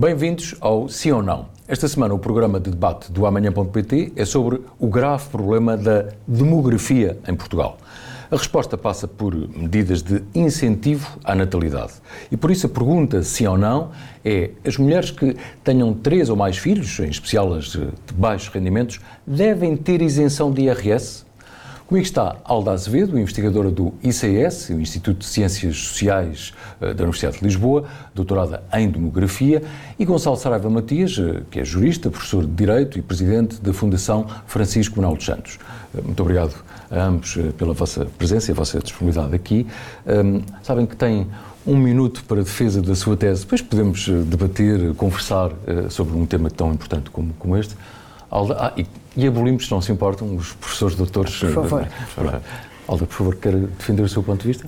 Bem-vindos ao Sim ou Não. Esta semana o programa de debate do Amanhã.pt é sobre o grave problema da demografia em Portugal. A resposta passa por medidas de incentivo à natalidade. E por isso a pergunta, sim ou não, é: as mulheres que tenham três ou mais filhos, em especial as de baixos rendimentos, devem ter isenção de IRS? Comigo está Alda Azevedo, investigadora do ICS, o Instituto de Ciências Sociais eh, da Universidade de Lisboa, doutorada em Demografia, e Gonçalo Saraiva Matias, eh, que é jurista, professor de Direito e presidente da Fundação Francisco Manuel dos Santos. Eh, muito obrigado a ambos pela vossa presença e a vossa disponibilidade aqui. Um, sabem que têm um minuto para defesa da sua tese, depois podemos debater, conversar sobre um tema tão importante como, como este. Alda, ah, e, e abolimos, se não se importam, os professores doutores. Por favor. Alda, por favor, quer defender o seu ponto de vista?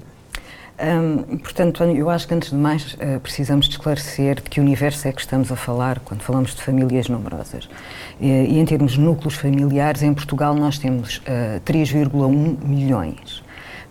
Hum, portanto, eu acho que antes de mais uh, precisamos de esclarecer de que universo é que estamos a falar quando falamos de famílias numerosas. E, e em termos de núcleos familiares, em Portugal nós temos uh, 3,1 milhões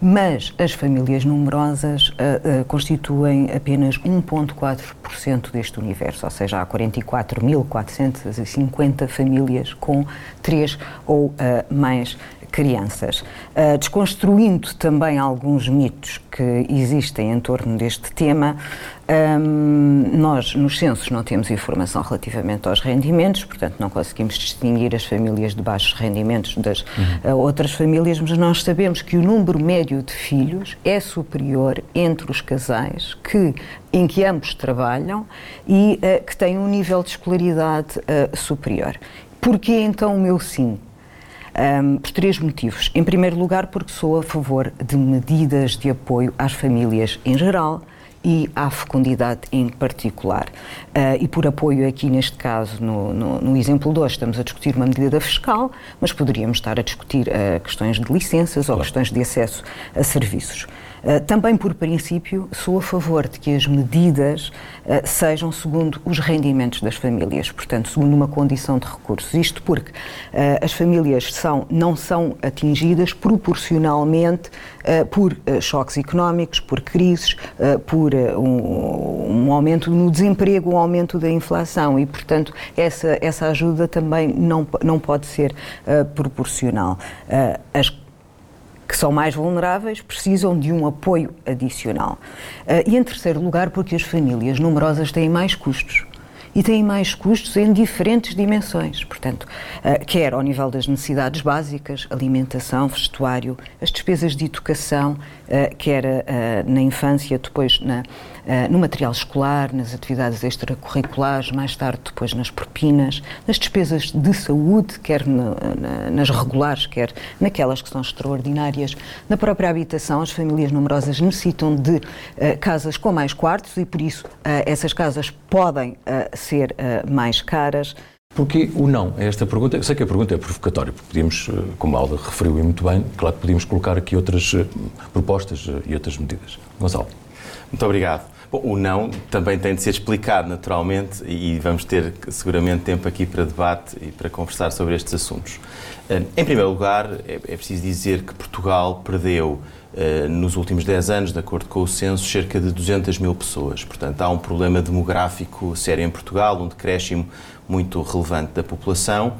mas as famílias numerosas uh, uh, constituem apenas 1,4% deste universo, ou seja, há 44.450 famílias com três ou uh, mais crianças. Uh, desconstruindo também alguns mitos que existem em torno deste tema, um, nós nos censos não temos informação relativamente aos rendimentos, portanto não conseguimos distinguir as famílias de baixos rendimentos das uhum. uh, outras famílias, mas nós sabemos que o número médio de filhos é superior entre os casais que em que ambos trabalham e uh, que têm um nível de escolaridade superior. Porquê então o meu sim? Um, por três motivos. Em primeiro lugar, porque sou a favor de medidas de apoio às famílias em geral e à fecundidade em particular. Uh, e por apoio aqui, neste caso, no, no, no, exemplo de hoje, estamos a discutir uma medida fiscal, mas poderíamos estar a discutir uh, questões de licenças claro. ou questões de acesso a serviços. Eh, também por princípio sou a favor de que as medidas uh, sejam segundo os rendimentos das famílias, portanto, segundo uma condição de recursos. Isto porque uh, as famílias são, não são atingidas proporcionalmente por choques económicos, por crises, por um, um, aumento no desemprego, um aumento da inflação e, portanto, essa, essa ajuda também não, não pode ser proporcional. as que são mais vulneráveis precisam de um apoio adicional. Uh, e em terceiro lugar, porque as famílias numerosas têm mais custos e têm mais custos em diferentes dimensões. Portanto, uh, quer ao nível das necessidades básicas, alimentação, vestuário, as despesas de educação, uh, quer na infância, depois na, no material escolar, nas atividades extracurriculares, mais tarde depois nas propinas, nas despesas de saúde, quer na, na, nas regulares, quer naquelas que são extraordinárias. Na própria habitação, as famílias numerosas necessitam de uh, casas com mais quartos e, por isso, uh, essas casas podem ser mais caras. Porquê o não a esta pergunta? Eu sei que a pergunta é provocatória, porque podíamos, como Alda referiu muito bem, claro que podíamos colocar aqui outras propostas e outras medidas. Gonçalo. Muito obrigado. Bom, o não também tem de ser explicado, naturalmente, e vamos ter seguramente tempo aqui para debate e para conversar sobre estes assuntos. Eh, em primeiro lugar, é, é preciso dizer que Portugal perdeu eh, nos últimos 10 anos, de acordo com o censo, cerca de 200 mil pessoas. Portanto, há um problema demográfico sério em Portugal, um decréscimo muito relevante da população.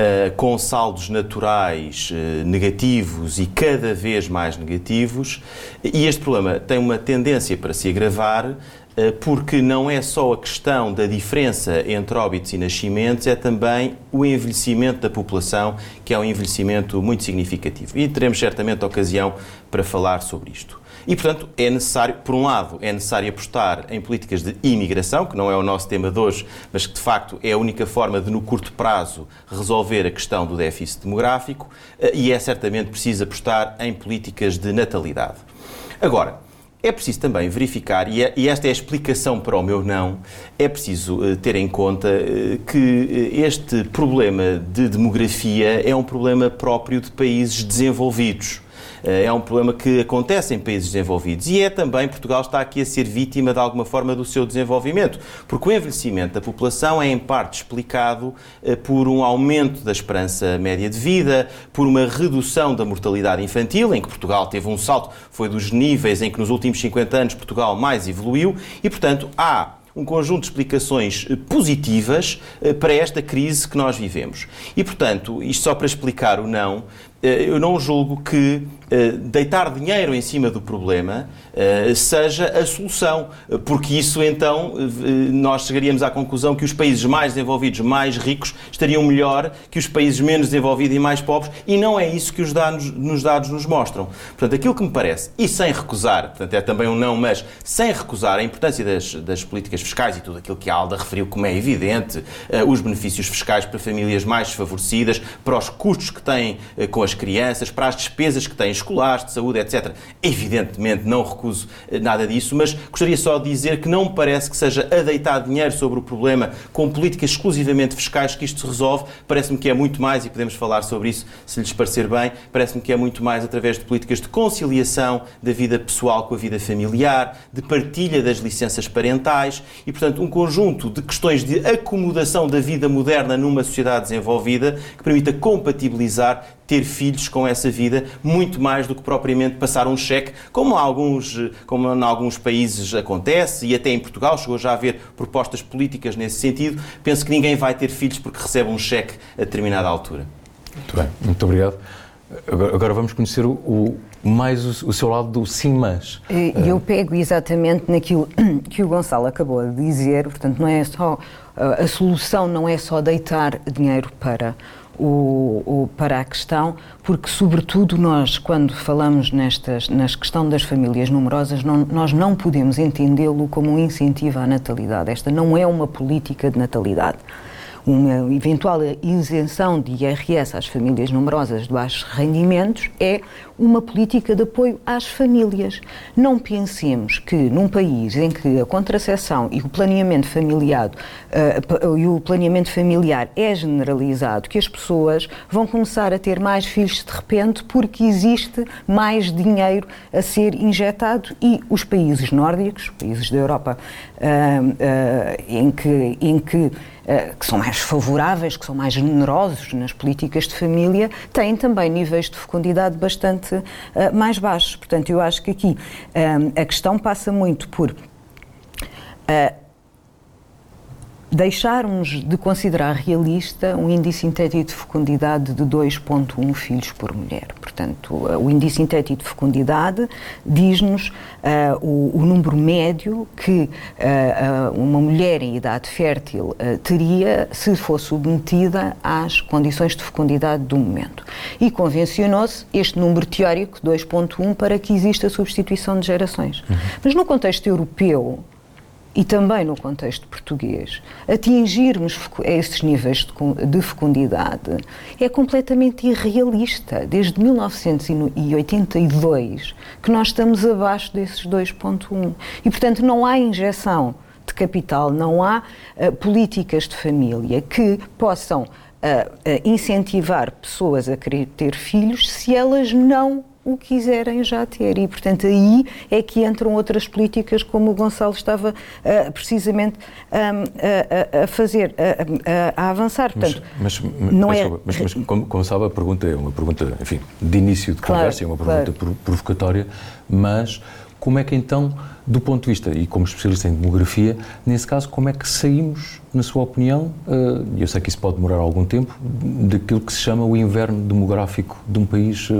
Uh, com saldos naturais uh, negativos e cada vez mais negativos, e este problema tem uma tendência para se agravar. Uh, porque não é só a questão da diferença entre óbitos e nascimentos, é também o envelhecimento da população, que é um envelhecimento muito significativo. E teremos certamente ocasião para falar sobre isto. E, portanto, é necessário, por um lado, é necessário apostar em políticas de imigração, que não é o nosso tema de hoje, mas que, de facto, é a única forma de, no curto prazo, resolver a questão do déficit demográfico, eh, e é certamente preciso apostar em políticas de natalidade. Agora, é preciso também verificar, é, e esta é a explicação para o meu não, é preciso eh, ter em conta eh, que este problema de demografia é um problema próprio de países desenvolvidos. Eh, é um problema que acontece em países desenvolvidos. E é também Portugal está aqui a ser vítima de alguma forma do seu desenvolvimento, porque o envelhecimento da população é em parte explicado eh, por um aumento da esperança média de vida, por uma redução da mortalidade infantil, em que Portugal teve um salto, foi dos níveis em que nos últimos 50 anos Portugal mais evoluiu. E, portanto, há um conjunto de explicações positivas para esta crise que nós vivemos. E, portanto, isto só para explicar o não, eu não julgo que deitar dinheiro em cima do problema seja a solução, porque isso então nós chegaríamos à conclusão que os países mais desenvolvidos, mais ricos, estariam melhor que os países menos desenvolvidos e mais pobres, e não é isso que os dados, nos dados nos mostram. Portanto, aquilo que me parece, e sem recusar, portanto é também um não, mas sem recusar a importância das, das políticas fiscais e tudo aquilo que a Alda referiu, como é evidente, os benefícios fiscais para famílias mais desfavorecidas, para os custos que têm com as crianças, para as despesas que têm escolares, de saúde, etc. Evidentemente não recuso nada disso, mas gostaria só de dizer que não me parece que seja a deitar dinheiro sobre o problema com políticas exclusivamente fiscais que isto se resolve. Parece-me que é muito mais, e podemos falar sobre isso se lhes parecer bem, parece-me que é muito mais através de políticas de conciliação da vida pessoal com a vida familiar, de partilha das licenças parentais e, portanto, um conjunto de questões de acomodação da vida moderna numa sociedade desenvolvida que permita compatibilizar ter filhos com essa vida, muito mais do que propriamente passar um cheque, como, alguns, como em alguns países acontece, e até em Portugal chegou já a haver propostas políticas nesse sentido. Penso que ninguém vai ter filhos porque recebe um cheque a determinada altura. Muito bem, muito obrigado. Agora vamos conhecer o, o mais o, o, seu lado do sim, mas. Eu pego exatamente naquilo que o Gonçalo acabou de dizer, portanto, não é só. A solução não é só deitar dinheiro para o, o, para a questão, porque, sobretudo, nós, quando falamos nestas, nas questão das famílias numerosas, não, nós não podemos entendê-lo como um incentivo à natalidade. Esta não é uma política de natalidade uma eventual isenção de IRS às famílias numerosas de baixos rendimentos é uma política de apoio às famílias. Não pensemos que num país em que a contracepção e o planeamento familiar, uh, e o planeamento familiar é generalizado, que as pessoas vão começar a ter mais filhos de repente porque existe mais dinheiro a ser injetado e os países nórdicos, países da Europa, uh, uh, em que, em que eh, que são mais favoráveis, que são mais generosos nas políticas de família, têm também níveis de fecundidade bastante uh, mais baixos. Portanto, eu acho que aqui um, a questão passa muito por. Deixarmos de considerar realista um índice sintético de fecundidade de 2,1 filhos por mulher. Portanto, o índice sintético de fecundidade diz-nos uh, o, o, número médio que uh, uma mulher em idade fértil uh, teria se fosse submetida às condições de fecundidade do momento. E convencionou-se este número teórico, 2,1, para que exista a substituição de gerações. Uhum. Mas no contexto europeu, e também no contexto português, atingirmos esses níveis de fecundidade é completamente irrealista. Desde 1982 que nós estamos abaixo desses 2,1. E, portanto, não há injeção de capital, não há uh, políticas de família que possam uh, incentivar pessoas a querer ter filhos se elas não o quiserem já ter. E, portanto, aí é que entram outras políticas, como o Gonçalo estava uh, precisamente um, a, a, fazer, a, a, avançar. Portanto, mas, mas, não é... mas, mas como, como, sabe, a pergunta é uma pergunta, enfim, de início de conversa, claro, é uma pergunta claro. provocatória, mas como é que então, do ponto de vista, e como especialista em demografia, nesse caso, como é que saímos, na sua opinião, e eu sei que isso pode demorar algum tempo, daquilo que se chama o inverno demográfico de um país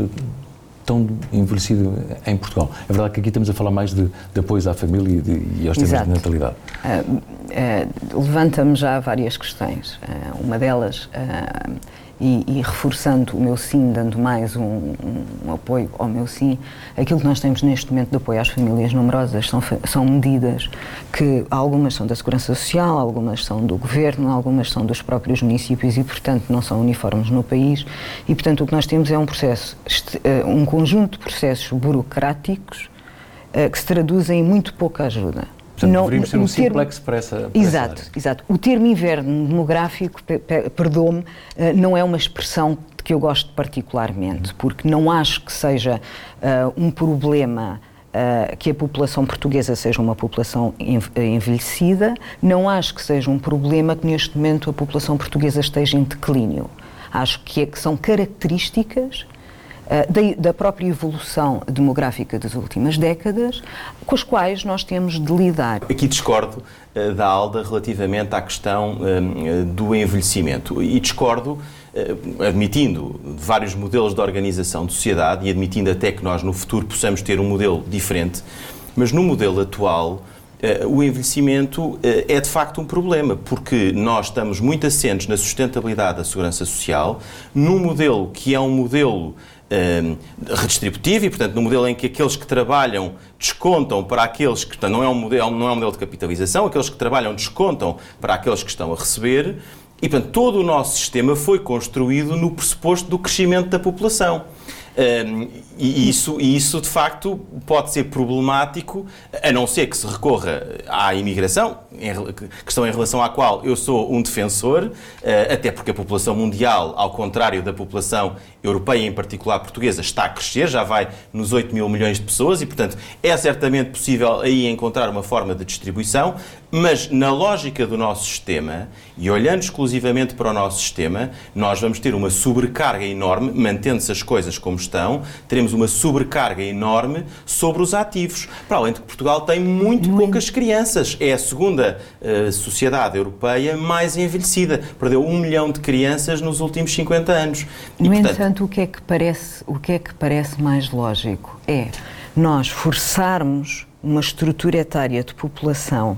tão envelhecido em Portugal. É verdade que aqui estamos a falar mais de, de apoios à família e, de, e aos temas de natalidade. Uh, uh, Levanta-me já várias questões. Uh, uma delas e, e, reforçando o meu sim, dando mais um, um, um, apoio ao meu sim, aquilo que nós temos neste momento de apoio às famílias numerosas são, são medidas que algumas são da Segurança Social, algumas são do Governo, algumas são dos próprios municípios e, portanto, não são uniformes no país. E, portanto, o que nós temos é um processo, eh, um conjunto de processos burocráticos eh, que se traduzem em muito pouca ajuda. Portanto, não, deveríamos ter um simplex para essa, para Exato, essa exato. O termo inverno demográfico, perdoe-me, eh, não é uma expressão que eu gosto particularmente, porque não acho que seja uh, um problema Uh, que a população portuguesa seja uma população envelhecida, não acho que seja um problema que neste momento a população portuguesa esteja em declínio. Acho que, é, que são características da, da, própria evolução demográfica das últimas décadas, com as quais nós temos de lidar. Aqui discordo uh, da Alda relativamente à questão uh, do envelhecimento e discordo admitindo vários modelos de organização de sociedade e admitindo até que nós no futuro possamos ter um modelo diferente, mas no modelo atual o envelhecimento uh, é de facto um problema, porque nós estamos muito assentes na sustentabilidade da segurança social, num modelo que é um modelo uh, redistributivo e, portanto, num modelo em que aqueles que trabalham descontam para aqueles que. Portanto, não é, um modelo, não é um modelo de capitalização, aqueles que trabalham descontam para aqueles que estão a receber. E, portanto, todo o nosso sistema foi construído no pressuposto do crescimento da população. Um, e, isso, isso, de facto, pode ser problemático, a não ser que se recorra à imigração, em, questão em relação à qual eu sou um defensor, uh, até porque a população mundial, ao contrário da população europeia, em particular portuguesa, está a crescer, já vai nos 8 mil milhões de pessoas e, portanto, é certamente possível aí encontrar uma forma de distribuição, mas na lógica do nosso sistema, e olhando exclusivamente para o nosso sistema, nós vamos ter uma sobrecarga enorme, mantendo-se as coisas como estão, teremos uma sobrecarga enorme sobre os ativos. Para além de que Portugal tem muito, muito. poucas crianças. É a segunda uh, sociedade europeia mais envelhecida. Perdeu um milhão de crianças nos últimos 50 anos. E, no portanto, entanto, o que, é que parece, o que é que parece mais lógico é nós forçarmos uma estrutura etária de população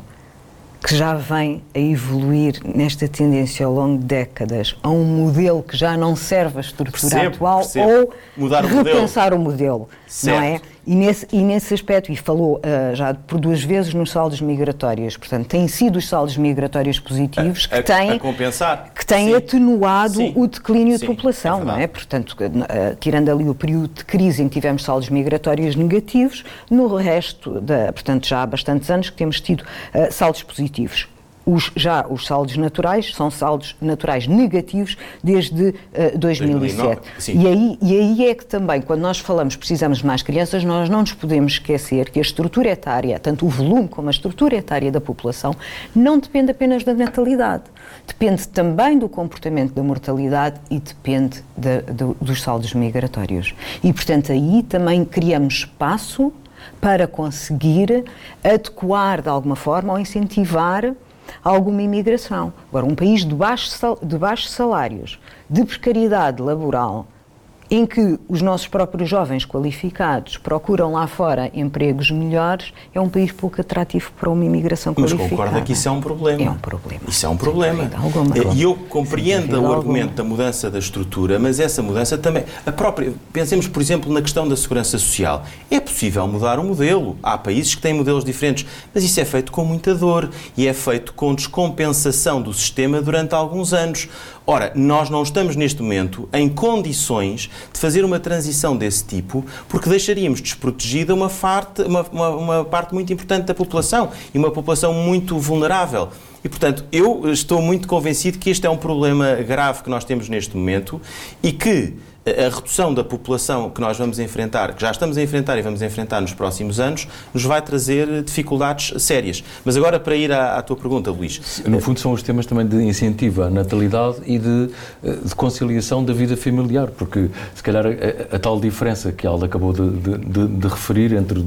que já vem a evoluir nesta tendência ao longo de décadas a um modelo que já não serve à estrutura percebo, atual percebo. ou Mudar repensar o modelo, o modelo não é? E nesse, e nesse aspecto, e falou uh, já por duas vezes nos saldos migratórios, portanto, têm sido os saldos migratórios positivos que, a, têm, a compensar. que têm Sim. atenuado Sim. o declínio Sim, de população, é não é? Portanto, uh, tirando ali o período de crise em que tivemos saldos migratórios negativos, no resto, da, portanto, já há bastantes anos que temos tido uh, saldos positivos. Os, já os saldos naturais são saldos naturais negativos desde uh, 2007. E aí, e aí é que também, quando nós falamos precisamos de mais crianças, nós não nos podemos esquecer que a estrutura etária, tanto o volume como a estrutura etária da população, não depende apenas da natalidade. Depende também do comportamento da mortalidade e depende de, de, dos saldos migratórios. E, portanto, aí também criamos espaço para conseguir adequar de alguma forma ou incentivar alguma imigração. Agora, um país de baixos, de baixos salários, de precariedade laboral, em que os nossos próprios jovens qualificados procuram lá fora empregos melhores, é um país pouco atrativo para uma imigração qualificada. Mas concorda que isso é um problema. É um problema. Isso é um problema. E eu compreendo o argumento da mudança da estrutura, mas essa mudança também... A própria, pensemos, por exemplo, na questão da segurança social. É possível mudar o modelo. Há países que têm modelos diferentes, mas isso é feito com muita dor e é feito com descompensação do sistema durante alguns anos. Ora, nós não estamos neste momento em condições de fazer uma transição desse tipo, porque deixaríamos desprotegida uma parte, uma, uma, uma parte muito importante da população e uma população muito vulnerável. E, portanto, eu estou muito convencido que este é um problema grave que nós temos neste momento e que a redução da população que nós vamos enfrentar, que já estamos a enfrentar e vamos enfrentar nos próximos anos, nos vai trazer dificuldades sérias. Mas agora, para ir à, à tua pergunta, Luís. No fundo, são os temas também de incentivo à natalidade e de, eh, de conciliação da vida familiar, porque se calhar a, a tal diferença que a Alda acabou de, de, de referir entre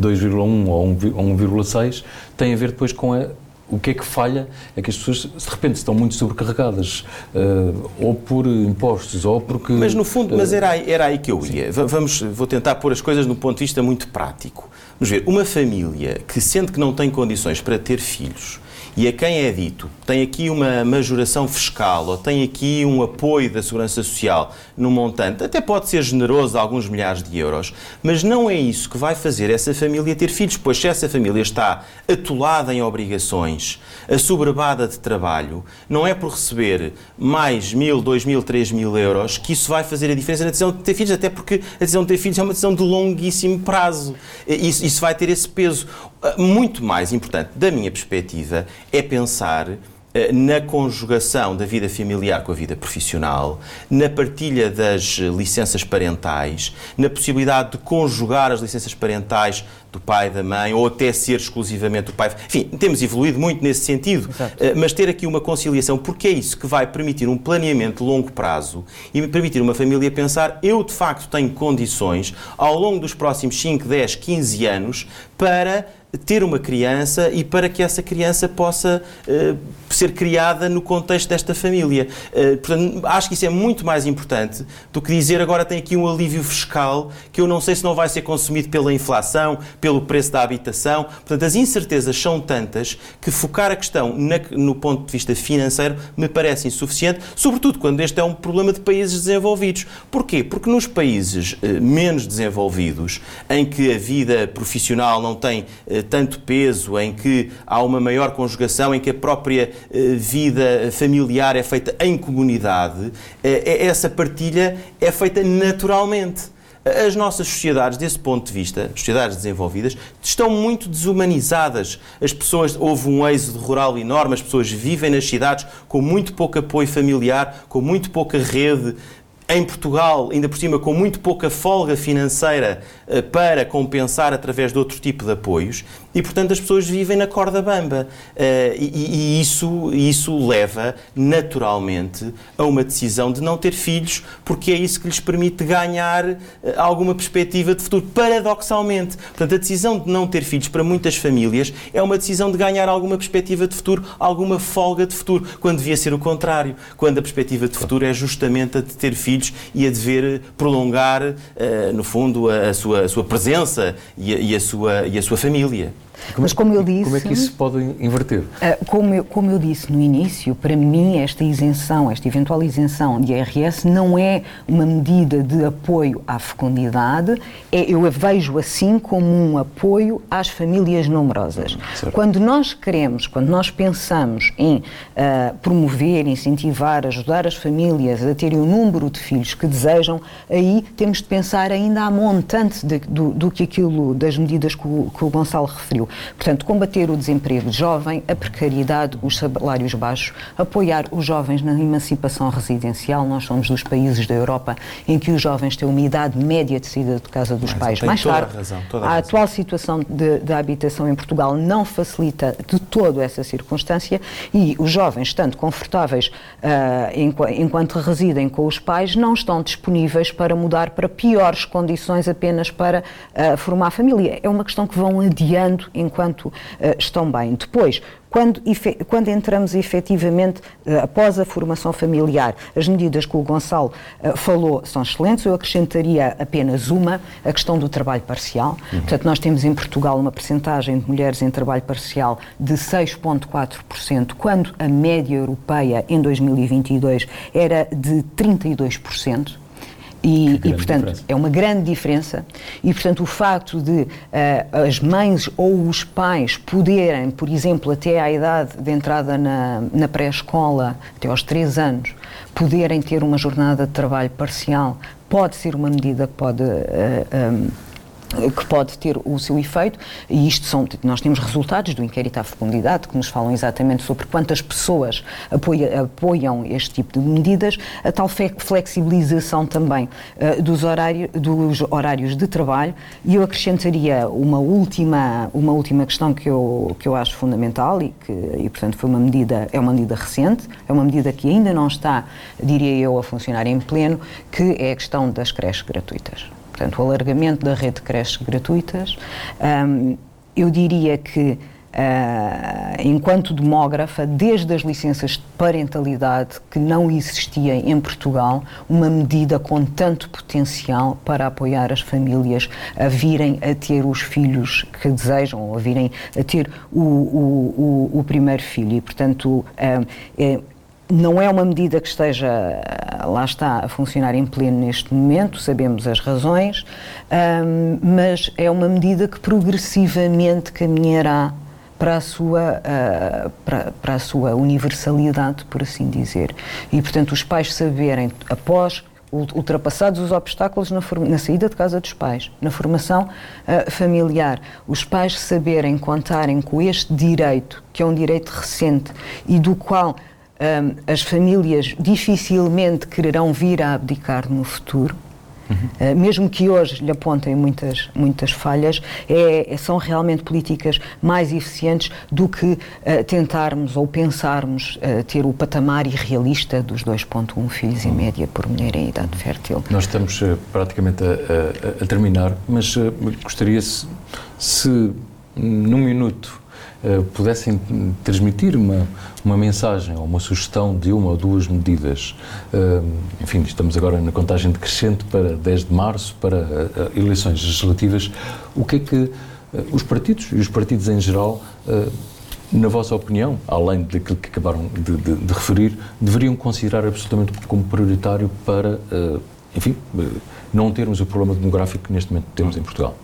2,1 ou 1,6 tem a ver depois com a o que é que falha é que as pessoas, de repente, estão muito sobrecarregadas, uh, ou por impostos, ou porque... Mas, no fundo, mas era, aí, era aí que eu ia. Sim. Vamos, vou tentar pôr as coisas num ponto de vista muito prático. Vamos ver, uma família que sente que não tem condições para ter filhos, e a quem é dito tem aqui uma majoração fiscal ou tem aqui um apoio da Segurança Social num montante, até pode ser generoso, alguns milhares de euros, mas não é isso que vai fazer essa família ter filhos, pois se essa família está atolada em obrigações, assoberbada de trabalho, não é por receber mais mil, dois mil, três mil euros que isso vai fazer a diferença na decisão de ter filhos, até porque a decisão de ter filhos é uma decisão de longuíssimo prazo. Isso, isso vai ter esse peso. Muito mais importante, da minha perspectiva, é pensar eh, na conjugação da vida familiar com a vida profissional, na partilha das licenças parentais, na possibilidade de conjugar as licenças parentais do pai, da mãe, ou até ser exclusivamente o pai. Enfim, temos evoluído muito nesse sentido, Exato. Eh, mas ter aqui uma conciliação, porque é isso que vai permitir um planeamento de longo prazo e permitir uma família pensar: eu de facto tenho condições, ao longo dos próximos 5, 10, 15 anos, para ter uma criança e para que essa criança possa uh, ser criada no contexto desta família. Uh, portanto, acho que isso é muito mais importante do que dizer agora tem aqui um alívio fiscal que eu não sei se não vai ser consumido pela inflação, pelo preço da habitação. Portanto, as incertezas são tantas que focar a questão na, no ponto de vista financeiro me parece insuficiente, sobretudo quando este é um problema de países desenvolvidos. Porquê? Porque nos países uh, menos desenvolvidos, em que a vida profissional não tem tanto peso, em que há uma maior conjugação, em que a própria eh, vida familiar é feita em comunidade, eh, essa partilha é feita naturalmente. As nossas sociedades, desse ponto de vista, sociedades desenvolvidas, estão muito desumanizadas. As pessoas, houve um êxodo rural enorme, as pessoas vivem nas cidades com muito pouco apoio familiar, com muito pouca rede em Portugal, ainda por cima com muito pouca folga financeira eh, para compensar através de outro tipo de apoios, e portanto as pessoas vivem na corda bamba. Eh, e, isso, isso leva naturalmente a uma decisão de não ter filhos, porque é isso que lhes permite ganhar eh, alguma perspectiva de futuro. Paradoxalmente. Portanto, a decisão de não ter filhos para muitas famílias é uma decisão de ganhar alguma perspectiva de futuro, alguma folga de futuro, quando devia ser o contrário. Quando a perspectiva de futuro é justamente a de ter filhos e a dever prolongar, uh, no fundo, a, a, sua, a sua presença e a, e a, sua, e a sua família. Como, Mas como eu disse... Como é que isso pode inverter? Uh, como, eu, como eu disse no início, para mim esta isenção, esta eventual isenção de IRS não é uma medida de apoio à fecundidade, é, eu a vejo assim como um apoio às famílias numerosas. Certo. Quando nós queremos, quando nós pensamos em uh, promover, incentivar, ajudar as famílias a terem o número de filhos que desejam, aí temos de pensar ainda a montante de, do, do que aquilo, das medidas que o, que o Gonçalo referiu. Portanto, combater o desemprego jovem, a precariedade, os salários baixos, apoiar os jovens na emancipação residencial. Nós somos dos países da Europa em que os jovens têm uma idade média de saída de casa dos Mas pais mais tarde. A, razão, a, a atual situação da habitação em Portugal não facilita de todo essa circunstância e os jovens, tanto confortáveis uh, enquanto residem com os pais, não estão disponíveis para mudar para piores condições apenas para uh, formar família. É uma questão que vão adiando enquanto uh, estão bem. Depois, quando, quando, entramos efetivamente uh, após a formação familiar, as medidas que o Gonçalo uh, falou são excelentes. Eu acrescentaria apenas uma, a questão do trabalho parcial. Uhum. Portanto, nós temos em Portugal uma percentagem de mulheres em trabalho parcial de 6,4%, quando a média europeia em 2022 era de 32%. E, e, portanto, diferença. é uma grande diferença. E, portanto, o facto de uh, as mães ou os pais poderem, por exemplo, até à idade de entrada na, na pré-escola, até aos 3 anos, poderem ter uma jornada de trabalho parcial, pode ser uma medida que pode. Uh, eh, um, que pode ter o seu efeito, e isto são, nós temos resultados do inquérito à fecundidade que nos falam exatamente sobre quantas pessoas apoia, apoiam este tipo de medidas, a tal flexibilização também uh, dos, horário, dos horários de trabalho, e eu acrescentaria uma última, uma última questão que eu, que eu acho fundamental e que, e, portanto, foi uma medida, é uma medida recente, é uma medida que ainda não está, diria eu, a funcionar em pleno, que é a questão das creches gratuitas portanto, o alargamento da rede de creches gratuitas. Um, eu diria que, uh, enquanto demógrafa, desde as licenças de parentalidade, que não existia em Portugal, uma medida com tanto potencial para apoiar as famílias a virem a ter os filhos que desejam, ou a virem a ter o, o, o, o primeiro filho. E, portanto, um, é, não é uma medida que esteja, lá está, a funcionar em pleno neste momento, sabemos as razões, um, mas é uma medida que progressivamente caminhará para a sua uh, para, para, a sua universalidade, por assim dizer. E portanto os pais saberem após ultrapassados os obstáculos na, na, saída de casa dos pais, na formação uh, familiar, os pais saberem contarem com este direito, que é um direito recente e do qual um, as famílias dificilmente quererão vir a abdicar no futuro, Uhum. Uh, mesmo que hoje lhe apontem muitas, muitas falhas, é, é são realmente políticas mais eficientes do que uh, tentarmos ou pensarmos uh, ter o patamar irrealista dos 2,1 filhos em média por mulher em idade fértil. Nós estamos praticamente a, a, a, terminar, mas gostaria se, se num minuto pudessem transmitir uma, uma mensagem ou uma sugestão de uma ou duas medidas. Enfim, estamos agora na contagem decrescente para 10 de março, para uh, eleições legislativas. O que é que os partidos e os partidos em geral, na vossa opinião, além daquilo que acabaram de, de, de referir, deveriam considerar absolutamente como prioritário para, enfim, não termos o problema demográfico que neste momento temos em Portugal?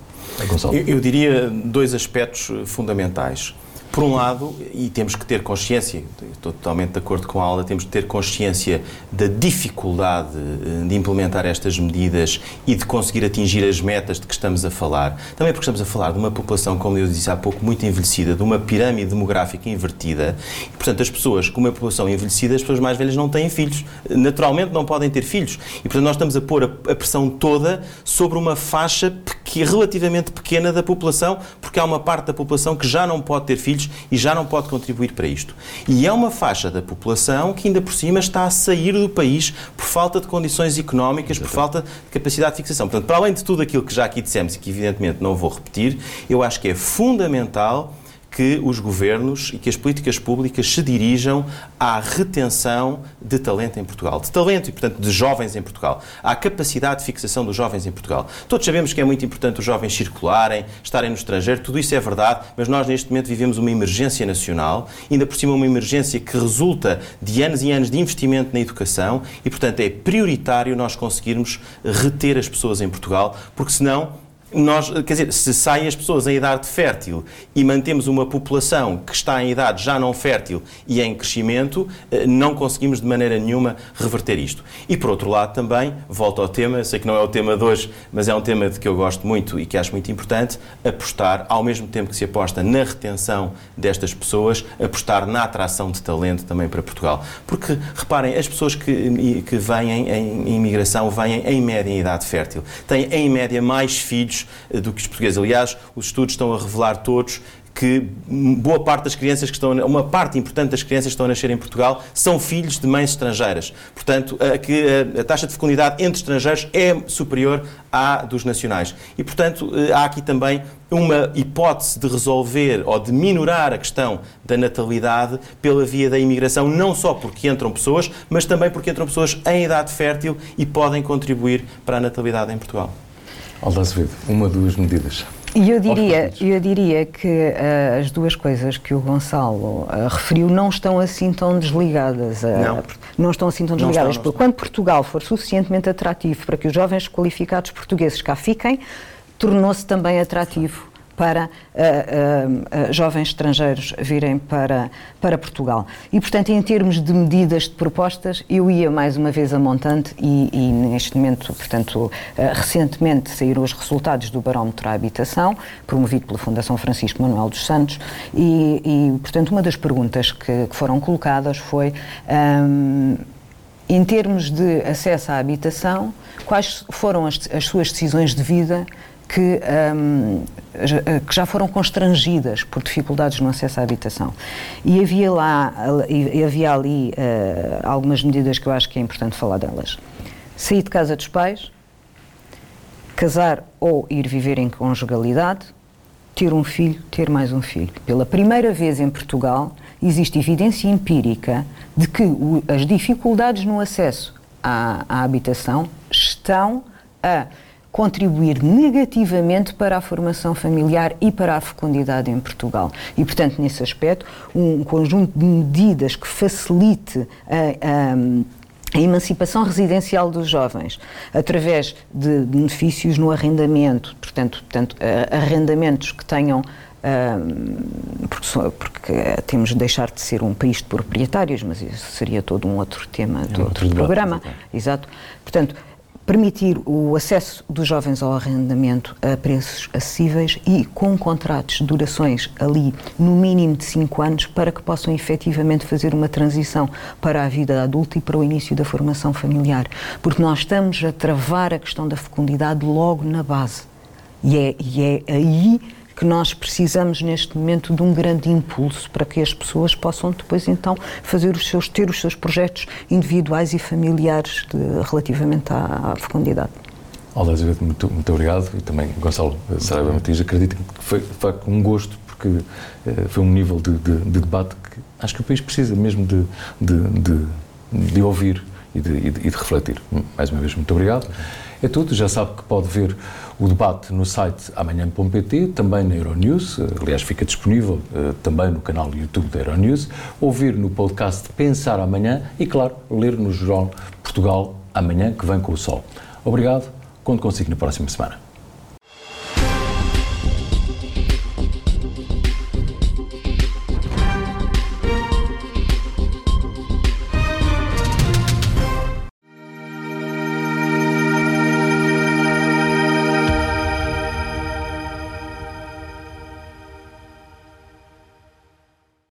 Eu, eu diria dois aspectos fundamentais. Por um lado, e temos que ter consciência, estou totalmente de acordo com a Alda, temos que ter consciência da dificuldade eh, de implementar estas medidas e de conseguir atingir as metas de que estamos a falar. Também porque estamos a falar de uma população, como eu disse há pouco, muito envelhecida, de uma pirâmide demográfica invertida. E, portanto, as pessoas com uma população envelhecida, as pessoas mais velhas não têm filhos. Naturalmente não podem ter filhos. E, portanto, nós estamos a pôr a pressão toda sobre uma faixa relativamente pequena da população, porque há uma parte da população que já não pode ter filhos e já não pode contribuir para isto. E é uma faixa da população que ainda por cima está a sair do país por falta de condições económicas, por falta de capacidade de fixação. Portanto, para além de tudo aquilo que já aqui dissemos e que evidentemente não vou repetir, eu acho que é fundamental que os governos e que as políticas públicas se dirijam à retenção de talento em Portugal. De talento e, portanto, de jovens em Portugal. À capacidade de fixação dos jovens em Portugal. Todos sabemos que é muito importante os jovens circularem, estarem no estrangeiro, tudo isso é verdade, mas nós neste momento vivemos uma emergência nacional, ainda por cima uma emergência que resulta de anos e anos de investimento na educação e, portanto, é prioritário nós conseguirmos reter as pessoas em Portugal, porque senão nós, quer dizer, se saem as pessoas em idade fértil e mantemos uma população que está em idade já não fértil e em crescimento, eh, não conseguimos de maneira nenhuma reverter isto. E por outro lado também, volto ao tema, sei que não é o tema de hoje, mas é um tema de que eu gosto muito e que acho muito importante, apostar, ao mesmo tempo que se aposta na retenção destas pessoas, apostar na atração de talento também para Portugal. Porque, reparem, as pessoas que, que vêm em, em imigração vêm em média em idade fértil, têm em média mais filhos eh, do que os portugueses. Aliás, os estudos estão a revelar todos que boa parte das crianças que estão, uma parte importante das crianças que estão a nascer em Portugal são filhos de mães estrangeiras. Portanto, a, que a, taxa de fecundidade entre estrangeiros é superior à dos nacionais. E, portanto, eh, há aqui também uma hipótese de resolver ou de minorar a questão da natalidade pela via da imigração, não só porque entram pessoas, mas também porque entram pessoas em idade fértil e podem contribuir para a natalidade em Portugal. Alda Azevedo, uma, duas medidas. E eu diria, eu diria que uh, as duas coisas que o Gonçalo uh, referiu não estão assim tão desligadas. Uh, não. não estão assim tão desligadas. Estão, porque quando Portugal for suficientemente atrativo para que os jovens qualificados portugueses cá fiquem, tornou-se também atrativo para uh, uh, uh, jovens estrangeiros virem para, para Portugal. E, portanto, em termos de medidas, de propostas, eu ia mais uma vez a montante e, e neste momento, portanto, recentemente saíram os resultados do Barómetro à Habitação, promovido pela Fundação Francisco Manuel dos Santos, e, e portanto, uma das perguntas que, que foram colocadas foi. Um, em termos de acesso à habitação, quais foram as, as suas decisões de vida que, um, que, já foram constrangidas por dificuldades no acesso à habitação. E havia lá, e havia ali uh, algumas medidas que eu acho que é importante falar delas. Sair de casa dos pais, casar ou ir viver em conjugalidade, ter um filho, ter mais um filho. Pela primeira vez em Portugal, existe evidência empírica de que o, as dificuldades no acesso à, à habitação estão a contribuir negativamente para a formação familiar e para a fecundidade em Portugal. E, portanto, nesse aspecto, um conjunto de medidas que facilite a, a a emancipação residencial dos jovens, através de benefícios no arrendamento, portanto, portanto arrendamentos que tenham porque, porque, temos de deixar de ser um país de proprietários, mas isso seria todo um outro tema é do outro programa. Exato. Portanto, permitir o acesso dos jovens ao arrendamento a preços acessíveis e com contratos de durações ali no mínimo de 5 anos para que possam efetivamente fazer uma transição para a vida adulta e para o início da formação familiar. Porque nós estamos a travar a questão da fecundidade logo na base. E é, e é aí que nós precisamos neste momento de um grande impulso para que as pessoas possam depois então fazer os seus ter os seus projetos individuais e familiares de, relativamente à, à fecundidade. Olá, muito, muito obrigado e também Gonçalo Saraiva Matias. Acredito que foi, foi um gosto porque uh, foi um nível de, de, de, debate que acho que o país precisa mesmo de, de ouvir e de, e de refletir. Mais uma vez, muito obrigado. É tudo, já sabe que pode ver o debate no site amanhã.pt, também na Euronews, eh, aliás, fica disponível uh, também no canal YouTube da Euronews, ouvir no podcast Pensar Amanhã e, claro, ler no Jornal Portugal Amanhã, que vem com o sol. Obrigado, conto consigo na próxima semana.